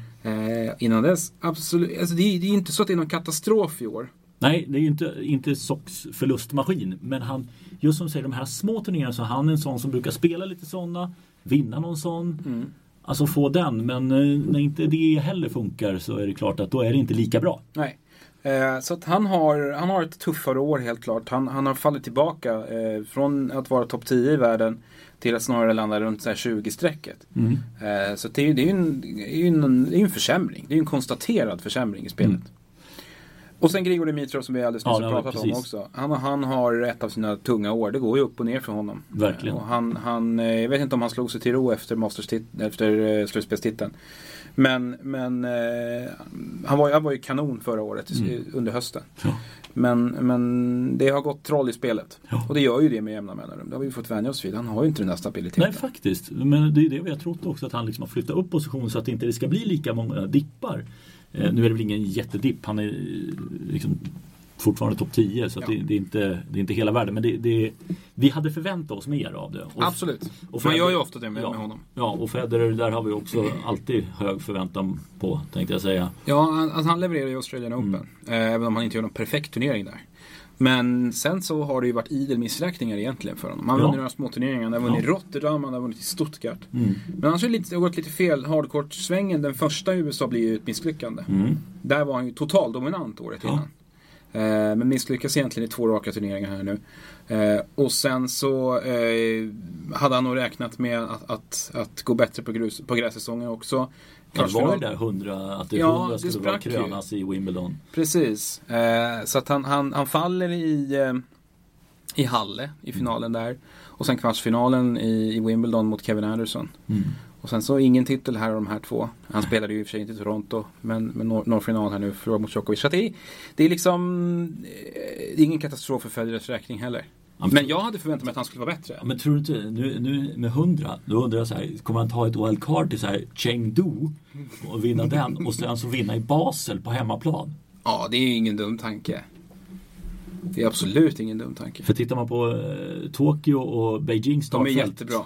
S2: Eh, innan dess, absolut. Alltså det, är- det är inte så att det är någon katastrof i år.
S1: Nej, det är ju inte, inte Sox förlustmaskin. Men han, just som du säger, de här små turneringarna så han är en sån som brukar spela lite sådana. Vinna någon sån.
S2: Mm.
S1: Alltså få den. Men eh, när inte det heller funkar så är det klart att då är det inte lika bra.
S2: Nej. Eh, så att han har, han har ett tuffare år helt klart. Han, han har fallit tillbaka eh, från att vara topp 10 i världen till att snarare landa runt så här 20-strecket.
S1: Mm.
S2: Eh, så det är ju det är ju en, en, en försämring. Det är ju en konstaterad försämring i spelet.
S1: Mm.
S2: Och sen Grigor Dimitrov som vi alldeles nyss
S1: Ja,
S2: pratat om också. Han, han har ett av sina tunga år. Det går ju upp och ner för honom.
S1: Verkligen.
S2: Och han, han, eh, jag vet inte om han slog sig till ro efter, Masters efter eh, slutspelstiteln. Men, men eh, han, var, han var ju kanon förra året
S1: Mm.
S2: under hösten.
S1: Ja.
S2: Men, men det har gått troll i spelet.
S1: Ja.
S2: Och det gör ju det med jämna mellanrum. Det har vi fått vänja oss vid. Han har ju inte den där stabiliteten.
S1: Nej, faktiskt. Men det är det vi har trott också att han liksom har flyttat upp positionen så att det inte ska bli lika många dippar. Eh, nu är det väl ingen jättedipp. Han är eh, liksom fortfarande topp 10 så
S2: Ja.
S1: det, det, är inte, det är inte hela världen. Men det, det, vi hade förväntat oss mer av det. Och,
S2: Absolut.
S1: och
S2: Man
S1: Federer-
S2: gör ju ofta det med,
S1: ja,
S2: med honom.
S1: Ja, och Federer där har vi också alltid hög förväntan på tänkte jag säga.
S2: Ja, han, alltså han levererar ju Australian
S1: Mm.
S2: Open. Eh, även om han inte gör någon perfekt turnering där. Men sen så har det ju varit idel missräkningar egentligen för honom. Han har
S1: Ja.
S2: vunnit några små turneringar. Han har vunnit
S1: Ja.
S2: Rotterdam, han har vunnit i Stuttgart.
S1: Mm.
S2: Men annars har det gått lite fel. Hardcourt-svängen, den första i USA blir ju ett misslyckande.
S1: Mm.
S2: Där var han ju totaldominant året
S1: Ja.
S2: innan. Eh, men misslyckas egentligen i två raka turneringar här nu. Eh, och sen så eh, hade han nog räknat med att, att, att gå bättre på, grus, på grässäsongen också. Kanske
S1: var det
S2: någon-
S1: där 100, att det
S2: Ja,
S1: 100
S2: det
S1: skulle vara
S2: sprack ju.
S1: krönas i Wimbledon?
S2: Precis. Eh, så att han, han, han faller i, eh, i Halle i finalen där. Och sen kvartsfinalen i, i Wimbledon mot Kevin Anderson.
S1: Mm.
S2: Och sen så ingen titel här av de här två. Han spelade ju i och för sig inte i Toronto. Men, men når final här nu, förlorade mot Djokovic. Så det är, det är liksom eh, det är ingen katastrof för Federers räkning heller. Men jag hade förväntat mig att han skulle vara bättre.
S1: Ja, men tror du inte, nu, nu med 100, då undrar jag så här, kommer han ta ett wildcard till så här Chengdu och vinna den och sen så vinna i Basel på hemmaplan?
S2: Ja, det är ju ingen dum tanke. Det är absolut ingen dum tanke.
S1: För tittar man på eh, Tokyo och Beijing
S2: De
S1: startfält.
S2: är jättebra.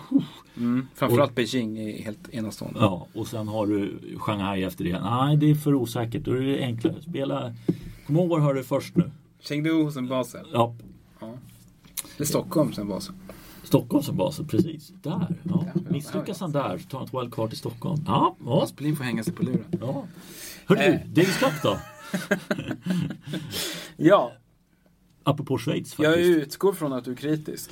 S2: Mm. Framförallt Beijing är helt enastående.
S1: Ja, och sen har du Shanghai efter det. Nej, det är för osäkert. Då är det enklare. Spela... Kom ihåg var du hör det först nu.
S2: Chengdu och sen Basel.
S1: Ja,
S2: Ja. Är Stockholm sen Basel.
S1: Stockholm som bas, precis. Där. Ja. Misslyckas han där, så tar han ett wildcard till Stockholm. Ja, ja.
S2: Aspelin får hänga sig på luren.
S1: ja. Hörru
S2: Eh.
S1: du, Davis Cup då?
S2: Ja,
S1: Apropå Schweiz
S2: jag
S1: faktiskt.
S2: utgår från att du är kritisk.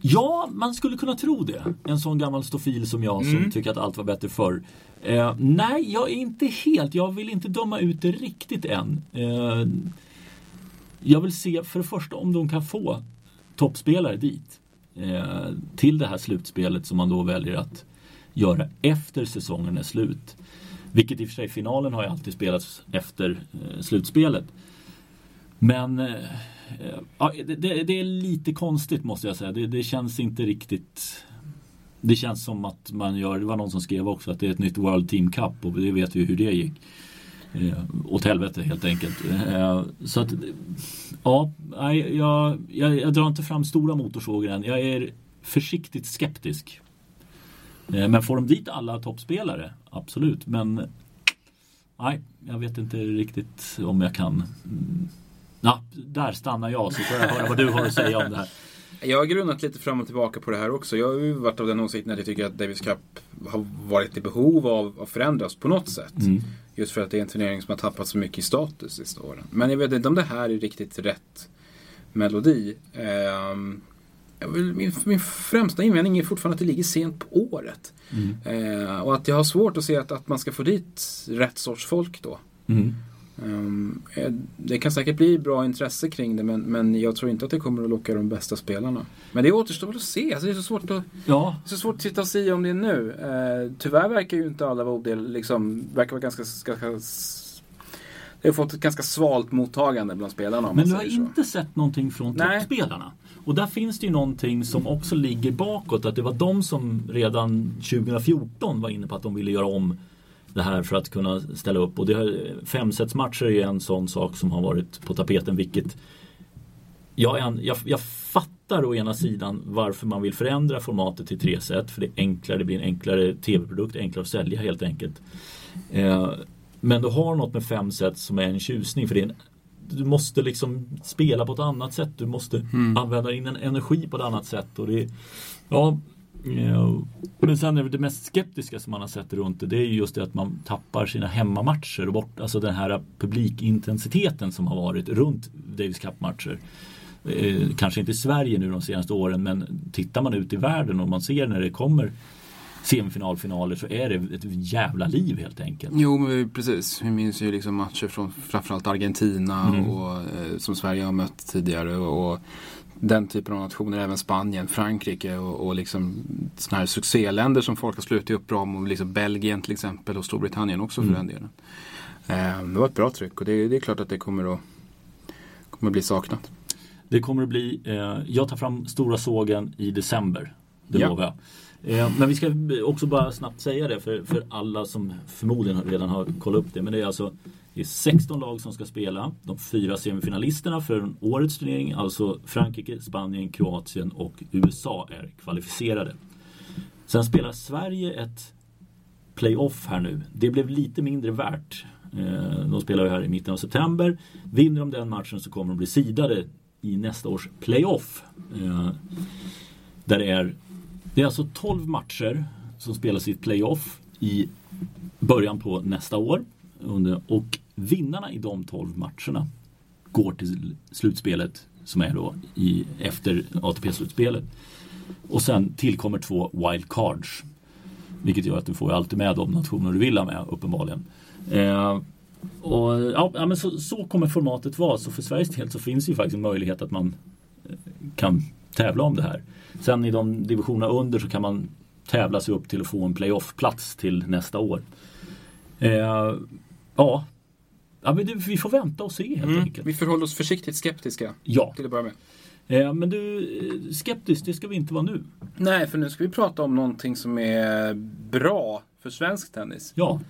S1: Ja, man skulle kunna tro det. En sån gammal stofil som jag som
S2: Mm.
S1: tycker att allt var bättre förr. Eh, nej, jag är inte helt, jag vill inte döma ut det riktigt än. Eh, jag vill se för det första om de kan få toppspelare dit. Eh, till det här slutspelet som man då väljer att göra efter säsongen är slut. Vilket i och för sig finalen har ju alltid spelats efter eh, slutspelet. Men eh, ja, det, det, det är lite konstigt måste jag säga. Det, det känns inte riktigt Det känns som att man gör, det var någon som skrev också att det är ett nytt World Team Cup och det vet vi hur det gick. Eh, åt helvete helt enkelt. Eh, så att, ja, jag, jag, jag drar inte fram stora motorsågar än. Jag är försiktigt skeptisk. Eh, men får de dit alla toppspelare? Absolut, men nej, jag vet inte riktigt om jag kan. Mm. Ja, där stannar jag så får jag höra vad du har att säga om det här.
S2: Jag har grunnat lite fram och tillbaka på det här också. Jag har ju varit av den åsikten att jag tycker att Davis Cup har varit i behov av att förändras på något sätt.
S1: Mm.
S2: Just för att det är en turnering som har tappat så mycket i status sista åren. Men jag vet inte om det här är riktigt rätt melodi. Vill, min, min främsta invändning är fortfarande att det ligger sent på året.
S1: Mm.
S2: Ehm, och att jag har svårt att se att, att man ska få dit rätt sorts folk då.
S1: Mm.
S2: Ehm, eh, det kan säkert bli bra intresse kring det men, men jag tror inte att det kommer att locka de bästa spelarna. Men det återstår väl att se. Alltså, det är så svårt att,
S1: Ja,
S2: så svårt att sitta och säga om det nu. Eh, tyvärr verkar ju inte alla vara odel, liksom, verkar vara ganska, ganska det har fått ett ganska svalt mottagande bland spelarna
S1: Men du har inte sett någonting från
S2: Nej.
S1: toppspelarna. Och där finns det ju någonting som också ligger bakåt. Att det var de som redan 2014 var inne på att de ville göra om det här för att kunna ställa upp. Och det har, femsetsmatcher är ju en sån sak som har varit på tapeten. Vilket jag, en, jag, jag fattar å ena sidan varför man vill förändra formatet till tre set. För det är enklare, det blir en enklare tv-produkt, enklare att sälja helt enkelt. Eh, men du har något med fem set som är en tjusning. För det är en, du måste liksom spela på ett annat sätt. Du måste använda din energi på ett annat sätt. Och det, ja, men sen är det, mest skeptiska som man har sett runt det, det är ju just det att man tappar sina hemmamatcher och bort, alltså den här publikintensiteten som har varit runt Davis Cup-matcher. Eh, kanske inte i Sverige nu de senaste åren men tittar man ut i världen och man ser när det kommer semifinalfinaler så är det ett jävla liv helt enkelt.
S2: Jo, men precis. Vi minns ju liksom matcher från framförallt Argentina
S1: Mm.
S2: och, eh, som Sverige har mött tidigare. Och, och den typen av nationer, även Spanien, Frankrike och, och liksom sådana här succéländer som folk har slutit upp bra om. Liksom Belgien till exempel och Storbritannien också för
S1: Mm.
S2: den delen. Eh, det var ett bra tryck och det, det är klart att det kommer att, kommer att bli saknat.
S1: Det kommer att bli, eh, jag tar fram stora sågen i december. Det
S2: Ja.
S1: lovar jag. Eh, men vi ska också bara snabbt säga det för, för alla som förmodligen redan har kollat upp det. Men det är alltså det är 16 lag som ska spela. De fyra semifinalisterna för årets turnering, alltså Frankrike, Spanien, Kroatien och USA är kvalificerade. Sen spelar Sverige ett playoff här nu. Det blev lite mindre värt. Eh, de spelar ju här i mitten av september. Vinner de den matchen så kommer de bli sidade i nästa års playoff. Eh, där det är, det är alltså 12 matcher som spelas i ett playoff i början på nästa år. Och vinnarna i de 12 matcherna går till slutspelet som är då i, efter ATP-slutspelet. Och sen tillkommer två wildcards. Vilket gör att du får alltid med de nationer du vill ha med uppenbarligen. Eh, och, ja, ja, men så, så kommer formatet vara. Så för Sveriges del så finns ju faktiskt en möjlighet att man eh, kan tävla om det här. Sen i de divisionerna under så kan man tävla sig upp till att få en playoff-plats till nästa år. Eh, ja, ja men det, vi får vänta och se helt
S2: Mm.
S1: enkelt.
S2: Vi förhåller oss försiktigt skeptiska
S1: Ja,
S2: till att börja med.
S1: eh, men du, eh, skeptisk det ska vi inte vara nu.
S2: Nej, för nu ska vi prata om någonting som är bra för svensk tennis.
S1: Ja,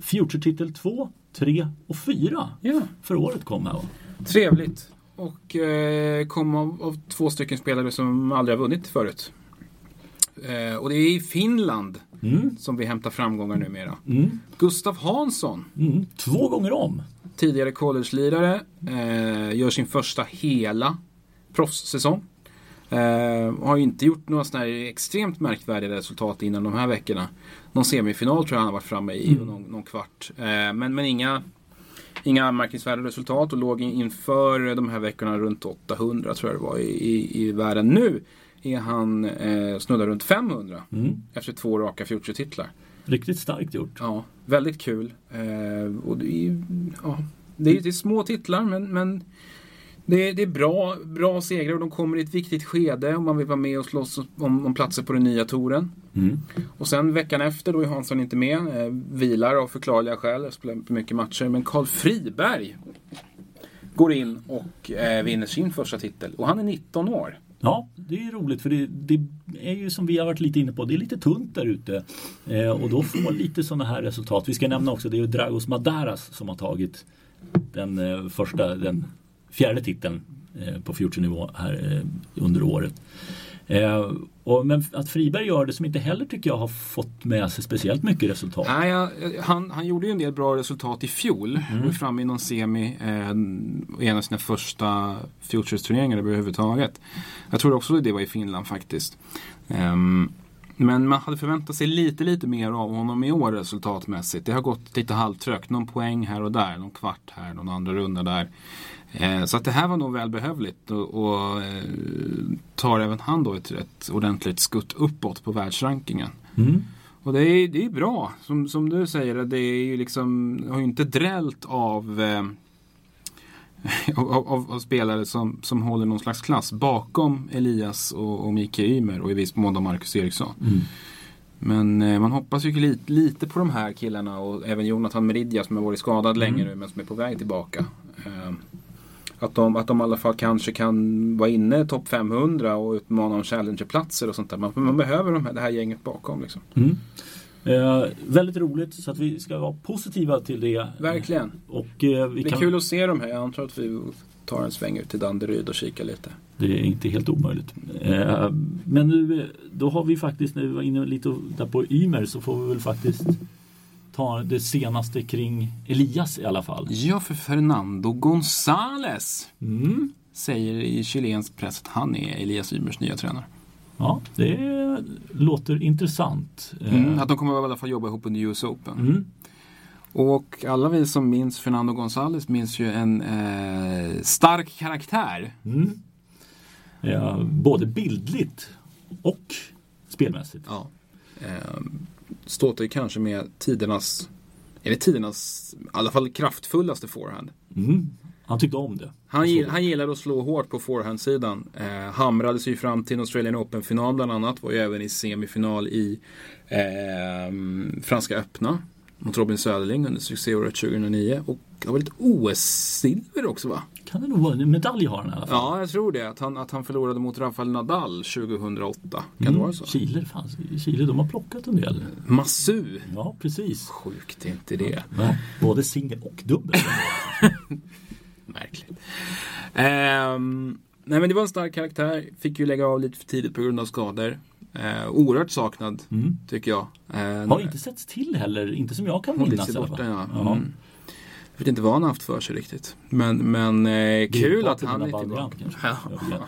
S1: Future-titel 2, 3 och 4
S2: Ja.
S1: för året kom här va?
S2: Trevligt. Och eh, kom av, av två stycken spelare som aldrig har vunnit förut. Eh, och det är i Finland
S1: Mm.
S2: som vi hämtar framgångar numera.
S1: Mm.
S2: Gustav Hansson,
S1: Mm. Två gånger om.
S2: tidigare college-lirare, eh, gör sin första hela proffssäsong. Eh, har ju inte gjort några sådana här extremt märkvärdiga resultat innan de här veckorna. Någon semifinal tror jag han har varit framme i, och någon, någon kvart. Eh, men, men inga, inga anmärkningsvärda resultat och låg in- inför de här veckorna runt 800 tror jag det var i, i, i världen. Nu är han eh, snuddar runt 500
S1: Mm.
S2: efter två raka Future-titlar.
S1: Riktigt starkt gjort.
S2: Ja, väldigt kul. Eh, och det, är, ja, det, är, det är små titlar men, men det, är, det är bra, bra segrar och de kommer i ett viktigt skede om man vill vara med och slåss om, om platser på den nya touren.
S1: Mm.
S2: Och sen veckan efter då är Hansson inte med. Eh, vilar av förklarliga skäl, spelar inte mycket matcher. Men Karl Friberg går in och eh, vinner sin första titel. Och han är 19 år.
S1: Ja, det är roligt för det, det är ju som vi har varit lite inne på, det är lite tunt där ute. Eh, och då får man lite sådana här resultat. Vi ska nämna också, det är ju Dragos Madaras som har tagit den eh, första, den fjärde titeln eh, på Future-nivå här eh, under året. Eh, och, men att Friberg gör det som inte heller tycker jag har fått med sig speciellt mycket resultat.
S2: Nej, jag- han, han gjorde ju en del bra resultat i fjol. Mm. Var framme i någon semi. Eh, i en av sina första Futures-turneringar överhuvudtaget. Jag tror också det var i Finland faktiskt. Ehm, men man hade förväntat sig lite, lite mer av honom i år resultatmässigt. Det har gått lite halvtrögt. Någon poäng här och där. Någon kvart här, någon andra runda där. Eh, så att det här var nog välbehövligt och, och eh, tar även han då ett, ett ordentligt skutt uppåt på världsrankingen.
S1: Mm.
S2: Och det är, det är bra. Som, som du säger, det är ju liksom, har ju inte drällt av, eh, av, av, av spelare som, som håller någon slags klass bakom Elias och, och Mikael Ymer och i viss mån Marcus Eriksson.
S1: Mm.
S2: Men eh, man hoppas ju lite, lite på de här killarna och även Jonathan Meridia som har varit skadad länge nu men som är på väg tillbaka. Eh, att, de, att de i alla fall kanske kan vara inne i topp 500 och utmana om challengerplatser och sånt där. Man, man behöver de här, det här gänget bakom. Liksom.
S1: Mm. Eh, väldigt roligt så att vi ska vara positiva till det.
S2: Verkligen.
S1: Och eh, vi
S2: Det är
S1: kan,
S2: kul att se dem här. Jag antar att vi tar en sväng ut till Danderyd och kikar lite.
S1: Det är inte helt omöjligt. Eh, men nu, eh, då har vi faktiskt, när vi var inne lite där på Ymer så får vi väl faktiskt ta det senaste kring Elias i alla fall.
S2: Ja, för Fernando González
S1: Mm.
S2: säger i chilensk press att han är Elias Ymers nya tränare.
S1: Ja, det låter intressant. Eh,
S2: Mm. Att de kommer i alla fall jobba ihop under US Open.
S1: mm.
S2: Och alla vi som minns Fernando González minns ju en eh, stark karaktär.
S1: Mm. Ja, både bildligt och spelmässigt.
S2: Ja. Eh, Ståter kanske med tidernas, det tidernas, i alla fall kraftfullaste forehand.
S1: Mm. Han tyckte om det.
S2: Han, gill, han gillade att slå hårt på forehandsidan. Eh, hamrade sig fram till en Australian Open-final bland annat. Var ju även i semifinal i eh, Franska öppna. Mot Robin Söderling under succéåret 2009. Och det var lite OS-silver också va?
S1: Kan det nog vara en medalj har han i alla fall.
S2: Ja, jag tror det. Att han, att han förlorade mot Rafael Nadal 2008. Kan det vara så?
S1: Chile, fanns, Chile, de har plockat en del.
S2: Massu.
S1: Ja, precis.
S2: Sjukt inte det.
S1: Ja, både singel och dubbel.
S2: Märkligt. Ehm, nej men det var en stark karaktär. Fick ju lägga av lite för tidigt på grund av skador. Uh, oerhört saknad,
S1: Mm.
S2: tycker jag. Uh,
S1: Har inte setts till heller, inte som jag kan minnas.
S2: borta, ja. Mm. Jag vet inte vad han har haft för sig riktigt. Men, men eh, kul att han är tillbaka. Ja.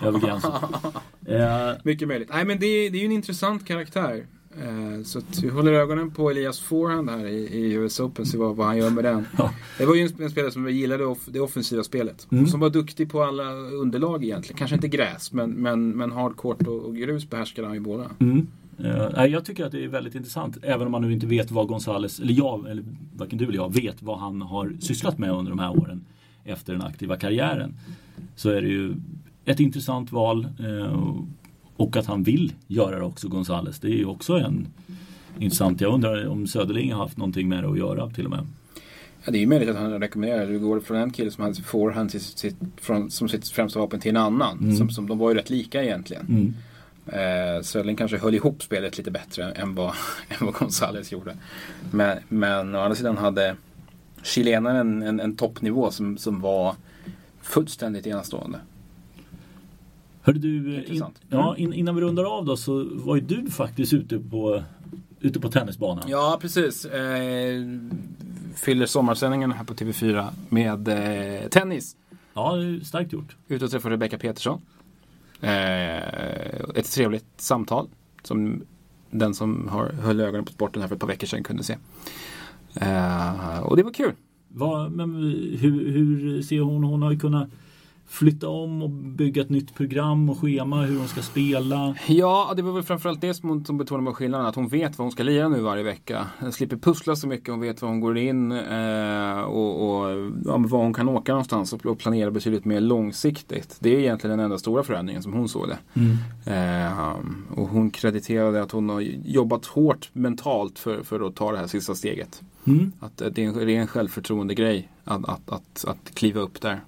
S1: Över, gränsen. Eh,
S2: Mycket möjligt. Nej men det, är- det är ju en intressant karaktär. Eh, så vi håller ögonen på Elias Forehand här i, i US Open. Se vad, vad han gör med den.
S1: Ja.
S2: Det var ju en, en spelare som gillade off, det offensiva spelet.
S1: Mm.
S2: Som var duktig på alla underlag egentligen. Kanske inte gräs men, men, men hardcourt och, och grus behärskade han ju båda.
S1: Mm. Nej, jag tycker att det är väldigt intressant. Även om man nu inte vet vad Gonzales, eller jag, eller varken du eller jag, vet vad han har sysslat med under de här åren efter den aktiva karriären. Så är det ju ett intressant val. Eh, och att han vill göra det också, Gonzales. Det är ju också en intressant. Jag undrar om Söderling har haft någonting med det att göra till och med.
S2: Ja, det är ju möjligt att han rekommenderar det. Du går från en kille som hade forehand till sitt, från, som sitt främsta vapen till en annan. Mm. Som, som, de var ju rätt lika egentligen. Mm. Eh, Söderling kanske höll ihop spelet lite bättre än vad, än vad Gonzales gjorde. Men, men å andra sidan hade chilenaren en, en toppnivå som, som var fullständigt enastående.
S1: Hörde du, in, ja, in, innan vi rundar av då så var ju du faktiskt ute på, ute på tennisbanan.
S2: Ja, precis. Eh, fyller sommarsändningen här på TV4 med eh, tennis.
S1: Ja, starkt gjort.
S2: Ute och träffade Rebecca Petersson. Eh, ett trevligt samtal som den som har, höll ögonen på sporten här för ett par veckor sedan kunde se. Eh, och det var kul.
S1: Va, men hur, hur ser hon? Hon har ju kunnat flytta om och bygga ett nytt program och schema hur hon ska spela?
S2: Ja, det var väl framförallt det som som betonade med skillnaden. Att hon vet vad hon ska lira nu varje vecka. Hon slipper pussla så mycket. Hon vet var hon går in eh, och, och ja, var hon kan åka någonstans och, och planera betydligt mer långsiktigt. Det är egentligen den enda stora förändringen som hon såg det. Mm. Eh, och hon krediterade att hon har jobbat hårt mentalt för, för att ta det här sista steget. Mm. Att det är en ren självförtroende grej att, att, att, att kliva upp där.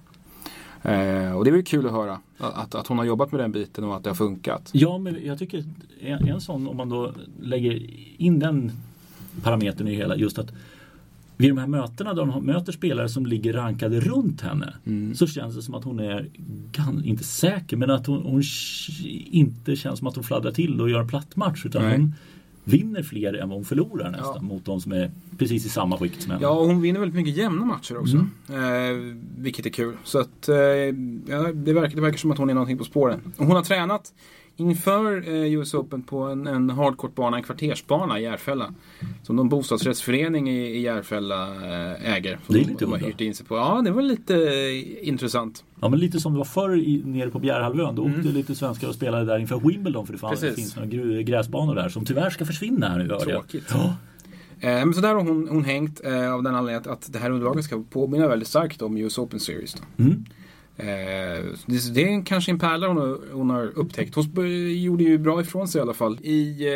S2: Eh, och det är väl kul att höra att, att hon har jobbat med den biten och att det har funkat.
S1: Ja, men jag tycker en, en sån, om man då lägger in den parametern i hela, just att vid de här mötena där hon möter spelare som ligger rankade runt henne mm. så känns det som att hon är, inte säker, men att hon, hon inte känns som att hon fladdrar till och gör en platt match. Utan hon, vinner fler än vad hon förlorar nästan ja. mot de som är precis i samma skikt som henne.
S2: Ja, och hon vinner väldigt mycket jämna matcher också. Mm. Eh, vilket är kul. Så att eh, ja, det, verkar, det verkar som att hon är någonting på spåren. Och hon har tränat inför eh, US Open på en, en hardcourt-bana, en kvartersbana i Järfälla. Som någon bostadsrättsförening i, i Järfälla eh, äger.
S1: Det är lite
S2: de har hyrt in sig på. Ja, det var lite intressant.
S1: Ja, men lite som det var förr i, nere på Bjärhalvön. Då mm. åkte lite svenskar och spelade där inför Wimbledon. För det, fanns, det finns några gräsbanor där som tyvärr ska försvinna här nu.
S2: Tråkigt. Ja. Eh, men så där har hon, hon hängt eh, av den anledningen att det här underlaget ska påminna väldigt starkt om US Open Series. Mm. Eh, det, är kanske en pärla hon har, hon har upptäckt. Hon gjorde ju bra ifrån sig i alla fall. I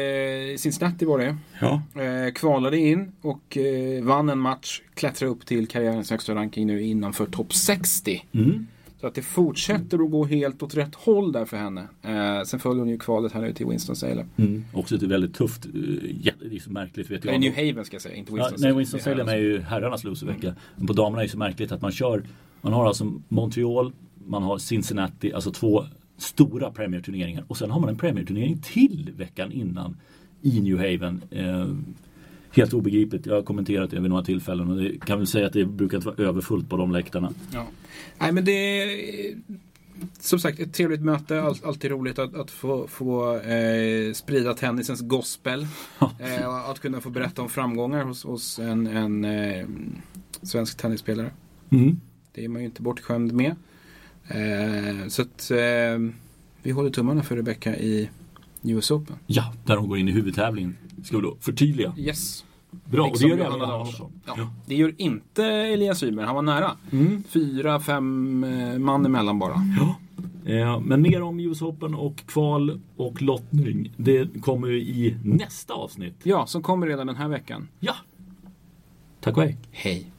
S2: eh, Cincinnati var det. Ja. Eh, kvalade in och eh, vann en match. Klättrade upp till karriärens högsta ranking nu innanför topp 60. Mm. Så att det fortsätter att gå helt åt rätt håll där för henne. Eh, sen följer hon ju kvalet här nu till Winston-Salem.
S1: Mm. Också ett väldigt tufft, eh, det är så märkligt vet jag.
S2: New Haven ska jag säga, inte Winston-Salem.
S1: Ja, nej, Winston-Salem är ju herrarnas loservecka. Men på damerna är det så märkligt att man kör man har alltså Montreal, man har Cincinnati, alltså två stora Premier-turneringar. Och sen har man en Premier-turnering till veckan innan i New Haven. Eh, helt obegripligt. Jag har kommenterat det vid några tillfällen och det kan väl säga att det brukar inte vara överfullt på de läktarna. Ja.
S2: Nej men det är som sagt ett trevligt möte. All, alltid roligt att, att få, få eh, sprida tennisens gospel. eh, att kunna få berätta om framgångar hos, hos en, en eh, svensk tennisspelare. Mm. Det är man ju inte bortskämd med. Eh, så att eh, vi håller tummarna för Rebecca i US Open.
S1: Ja, där hon går in i huvudtävlingen. Ska vi då förtydliga?
S2: Yes.
S1: Bra, och det gör även Anna Larsson.
S2: Ja, ja. Det gör inte Elias Ymer, han var nära. Mm. Fyra, fem eh, man emellan bara.
S1: Ja. Eh, men mer om US Open och kval och lottning. Det kommer i nästa avsnitt.
S2: Ja, som kommer redan den här veckan.
S1: Ja. Tack och hej.
S2: Hej.